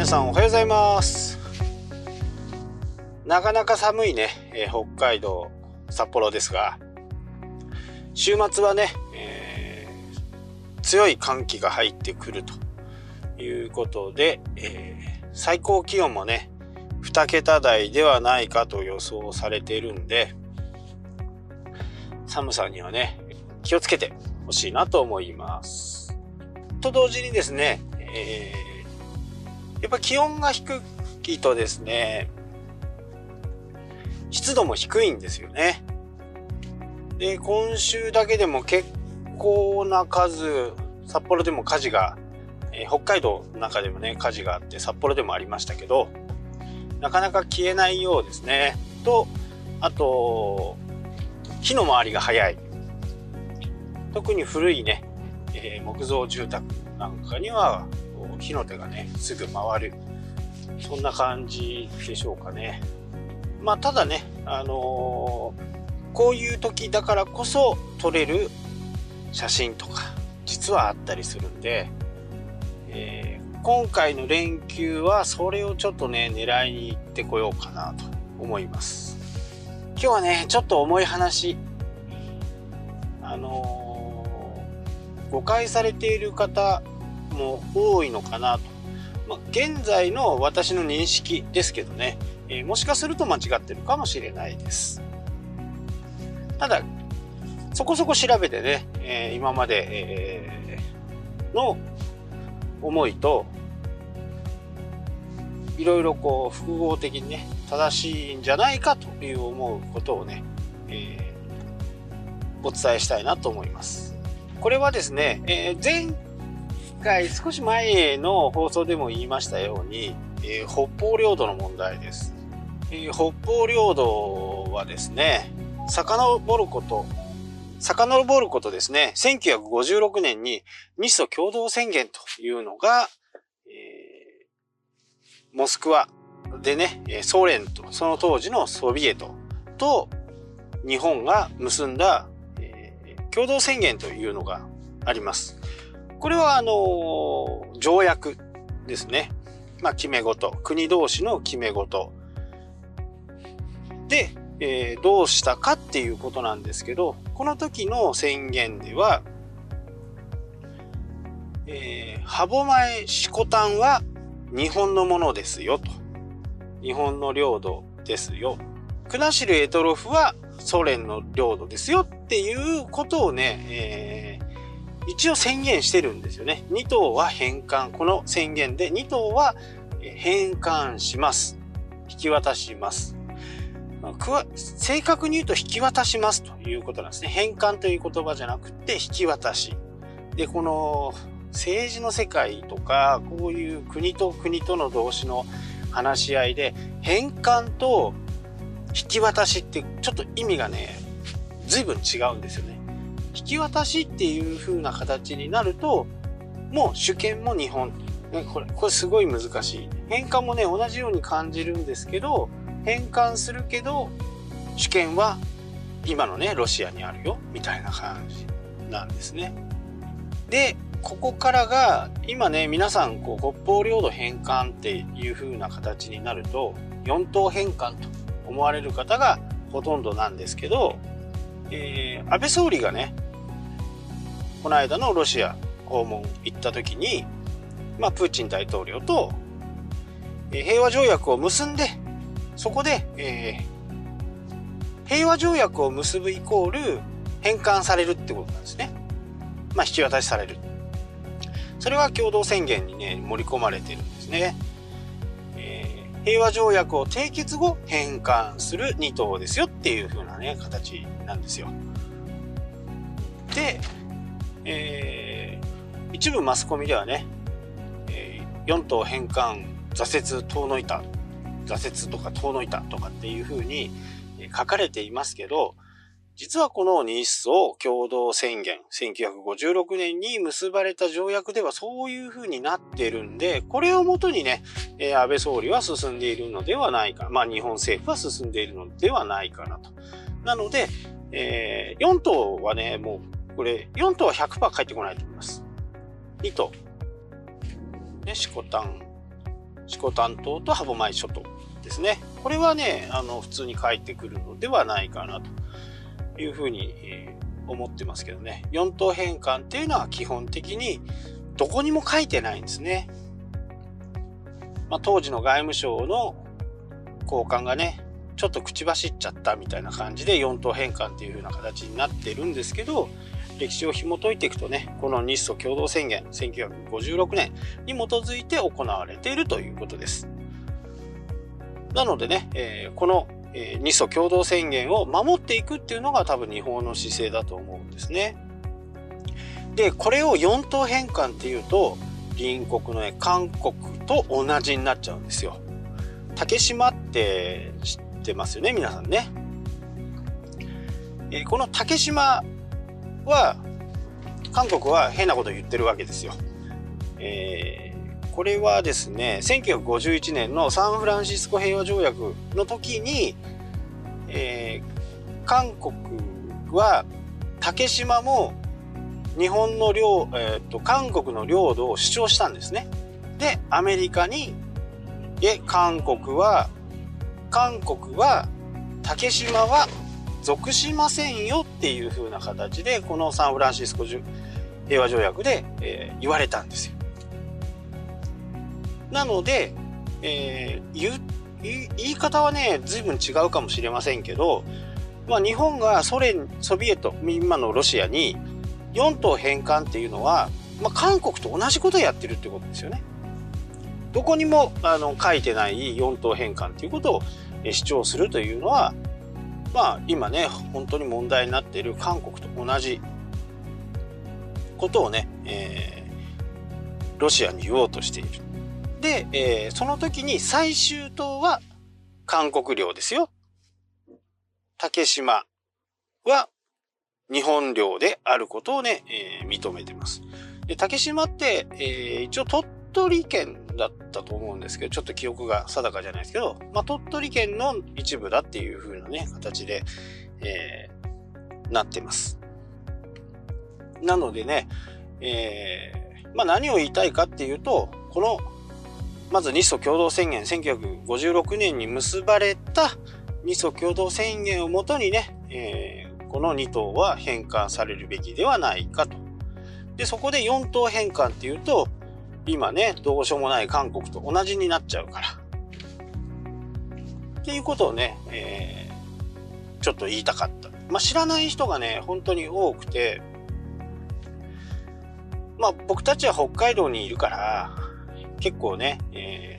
皆さんおはようございますなかなか寒いね、えー、北海道札幌ですが週末はね、えー、強い寒気が入ってくるということで、えー、最高気温もね2桁台ではないかと予想されているんで寒さにはね気をつけてほしいなと思います。と同時にですね、えー、やっぱ気温が低いとですね、湿度も低いんですよね。で、今週だけでも結構な数、札幌でも火事が、えー、北海道の中でもね、火事があって札幌でもありましたけど、なかなか消えないようですね。と、あと、火の回りが早い。特に古いね、えー、木造住宅なんかには火の手がねすぐ回る。そんな感じでしょうかね。まあただねあのー、こういう時だからこそ撮れる写真とか実はあったりするんで、えー、今回の連休はそれをちょっとね狙いに行ってこようかなと思います。今日はねちょっと重い話。あのー誤解されている方も多いのかなと。まあ、現在の私の認識ですけどね、えー、もしかすると間違ってるかもしれないです。ただ、そこそこ調べてね、えー、今まで、えー、の思いと、いろいろこう複合的にね、正しいんじゃないかという思うことをね、えー、お伝えしたいなと思います。これはですね、えー、前回少し前の放送でも言いましたように、えー、北方領土の問題です、えー、北方領土はですね、遡ること、遡ることですね、1956年に日ソ共同宣言というのが、えー、モスクワでね、ソ連と、その当時のソビエトと日本が結んだ共同宣言というのがあります。これはあの条約ですね。まあ決め事、国同士の決め事で、えー、どうしたかっていうことなんですけど、この時の宣言では、えー、歯舞シコタンは日本のものですよと。日本の領土ですよ。国後エトロフはソ連の領土ですよっていうことをね、えー、一応宣言してるんですよね。2島は返還、この宣言で2島は返還します。引き渡します。正確に言うと引き渡しますということなんですね。返還という言葉じゃなくて引き渡し。で、この政治の世界とか、こういう国と国との同士の話し合いで、返還と引き渡しってちょっと意味がね、随分違うんですよね。引き渡しっていう風な形になると、もう主権も日本。これ、これすごい難しい。返還もね、同じように感じるんですけど、返還するけど、主権は今のね、ロシアにあるよ、みたいな感じなんですね。で、ここからが、今ね、皆さん、こう、北方領土返還っていう風な形になると、四島返還と思われる方がほとんどなんですけど、えー、安倍総理がね、この間のロシア訪問行った時に、まあ、プーチン大統領と、平和条約を結んで、そこで、えー、平和条約を結ぶイコール返還されるってことなんですね。まあ、引き渡しされる。それは共同宣言にね、盛り込まれてるんですね。え平和条約を締結後返還する2党ですよっていう風なね、形なんですよ。で、えー、一部マスコミではね、えー、4党返還、挫折、遠のいた、挫折とか遠のいたとかっていう風に書かれていますけど、実はこの日ソ共同宣言、1956年に結ばれた条約ではそういう風になっているんで、これをもとにね、え安倍総理は進んでいるのではないか。まあ日本政府は進んでいるのではないかなと。なので、えー、4党はね、もう、これ、4党は100%返ってこないと思います。2党。ね、シコタン、四股担当と歯舞諸島ですね。これはね、あの、普通に帰ってくるのではないかなというふうに、えー、思ってますけどね。4等変換っていうのは基本的にどこにも書いてないんですね。まあ、当時の外務省の高官がね、ちょっと口走っちゃったみたいな感じで4等変換っていう風な形になってるんですけど、歴史を紐解いていくとね、この日ソ共同宣言1956年に基づいて行われているということです。なのでね、えー、この、えー、日ソ共同宣言を守っていくっていうのが多分日本の姿勢だと思うんですね。で、これを4等変換っていうと、隣国のね、韓国と同じになっちゃうんですよ。竹島って知ってますよね、皆さんね。え、この竹島は、韓国は変なこと言ってるわけですよ。えー、これはですね、1951年のサンフランシスコ平和条約の時に、えー、韓国は竹島も日本の領、えーと、韓国の領土を主張したんですね。で、アメリカに、え、韓国は、韓国は、竹島は属しませんよっていう風な形で、このサンフランシスコ平和条約で、えー、言われたんですよ。なので、えー、言い方はね、随分違うかもしれませんけど、まあ、日本がソ連、ソビエト、今のロシアに4島返還っていうのは、まあ、韓国と同じことをやってるってことですよね。どこにもあの書いてない4島返還っていうことを主張するというのは、まあ今ね、本当に問題になっている韓国と同じことをね、えー、ロシアに言おうとしている。で、えー、その時に最終島は韓国領ですよ。竹島は日本領であることをね、えー、認めてます。で竹島って、えー、一応鳥鳥取県だったと思うんですけど、ちょっと記憶が定かじゃないですけど、まあ、鳥取県の一部だっていう風なね、形で、えー、なってます。なのでね、えー、まあ、何を言いたいかっていうと、この、まず日ソ共同宣言、1956年に結ばれた日ソ共同宣言をもとにね、えー、この2島は返還されるべきではないかと。で、そこで4島返還っていうと、今ね、どうしようもない韓国と同じになっちゃうから。っていうことをね、えー、ちょっと言いたかった。まあ、知らない人がね、本当に多くて、まあ僕たちは北海道にいるから、結構ね、え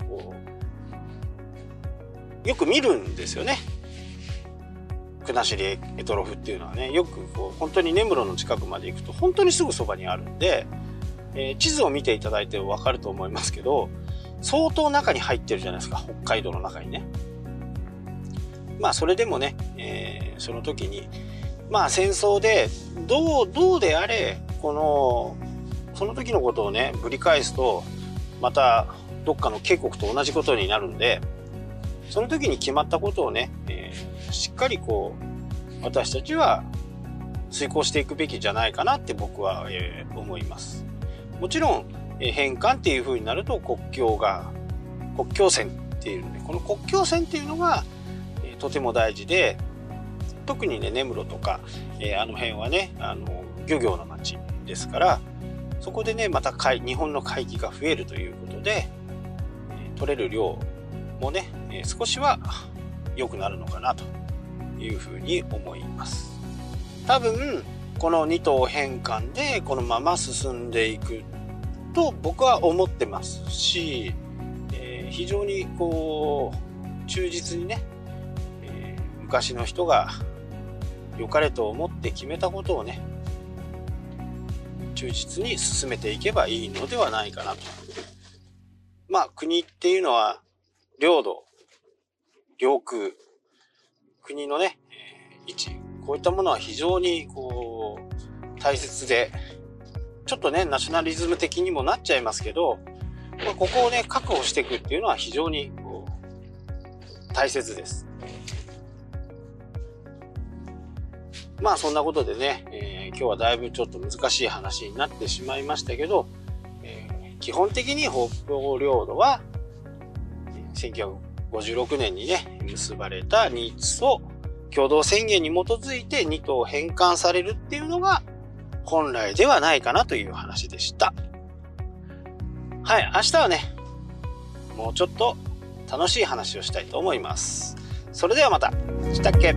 ー、こうよく見るんですよね。国後エトロフっていうのはね、よくこう本当に根室の近くまで行くと本当にすぐそばにあるんで、えー、地図を見ていただいてわかると思いますけど、相当中に入ってるじゃないですか、北海道の中にね。まあそれでもね、えー、その時に、まあ戦争で、どう、どうであれ、この、その時のことをね、ぶり返すと、またどっかの渓谷と同じことになるんで、その時に決まったことをね、えー、しっかりこう、私たちは遂行していくべきじゃないかなって僕は、えー、思います。もちろん、返還っていう風になると国境が、国境線っていうので、この国境線っていうのが、とても大事で、特にね、根室とか、え、あの辺はね、あの、漁業の町ですから、そこでね、また海日本の海域が増えるということで、え取れる量もね、え少しは良くなるのかなというふうに思います。多分、この2頭変換でこのまま進んでいくと僕は思ってますし、えー、非常にこう忠実にね、えー、昔の人が良かれと思って決めたことをね忠実に進めていけばいいのではないかなと。まあ国っていうのは領土、領空、国のね、位置、こういったものは非常にこう大切で、ちょっとね、ナショナリズム的にもなっちゃいますけど、ここをね、確保していくっていうのは非常にこう大切です。まあそんなことでね、えー、今日はだいぶちょっと難しい話になってしまいましたけど、えー、基本的に北方領土は1956年にね、結ばれた日ソ共同宣言に基づいて2島返還されるっていうのが本来ではないかなという話でした。はい、明日はね、もうちょっと楽しい話をしたいと思います。それではまた。したっけ？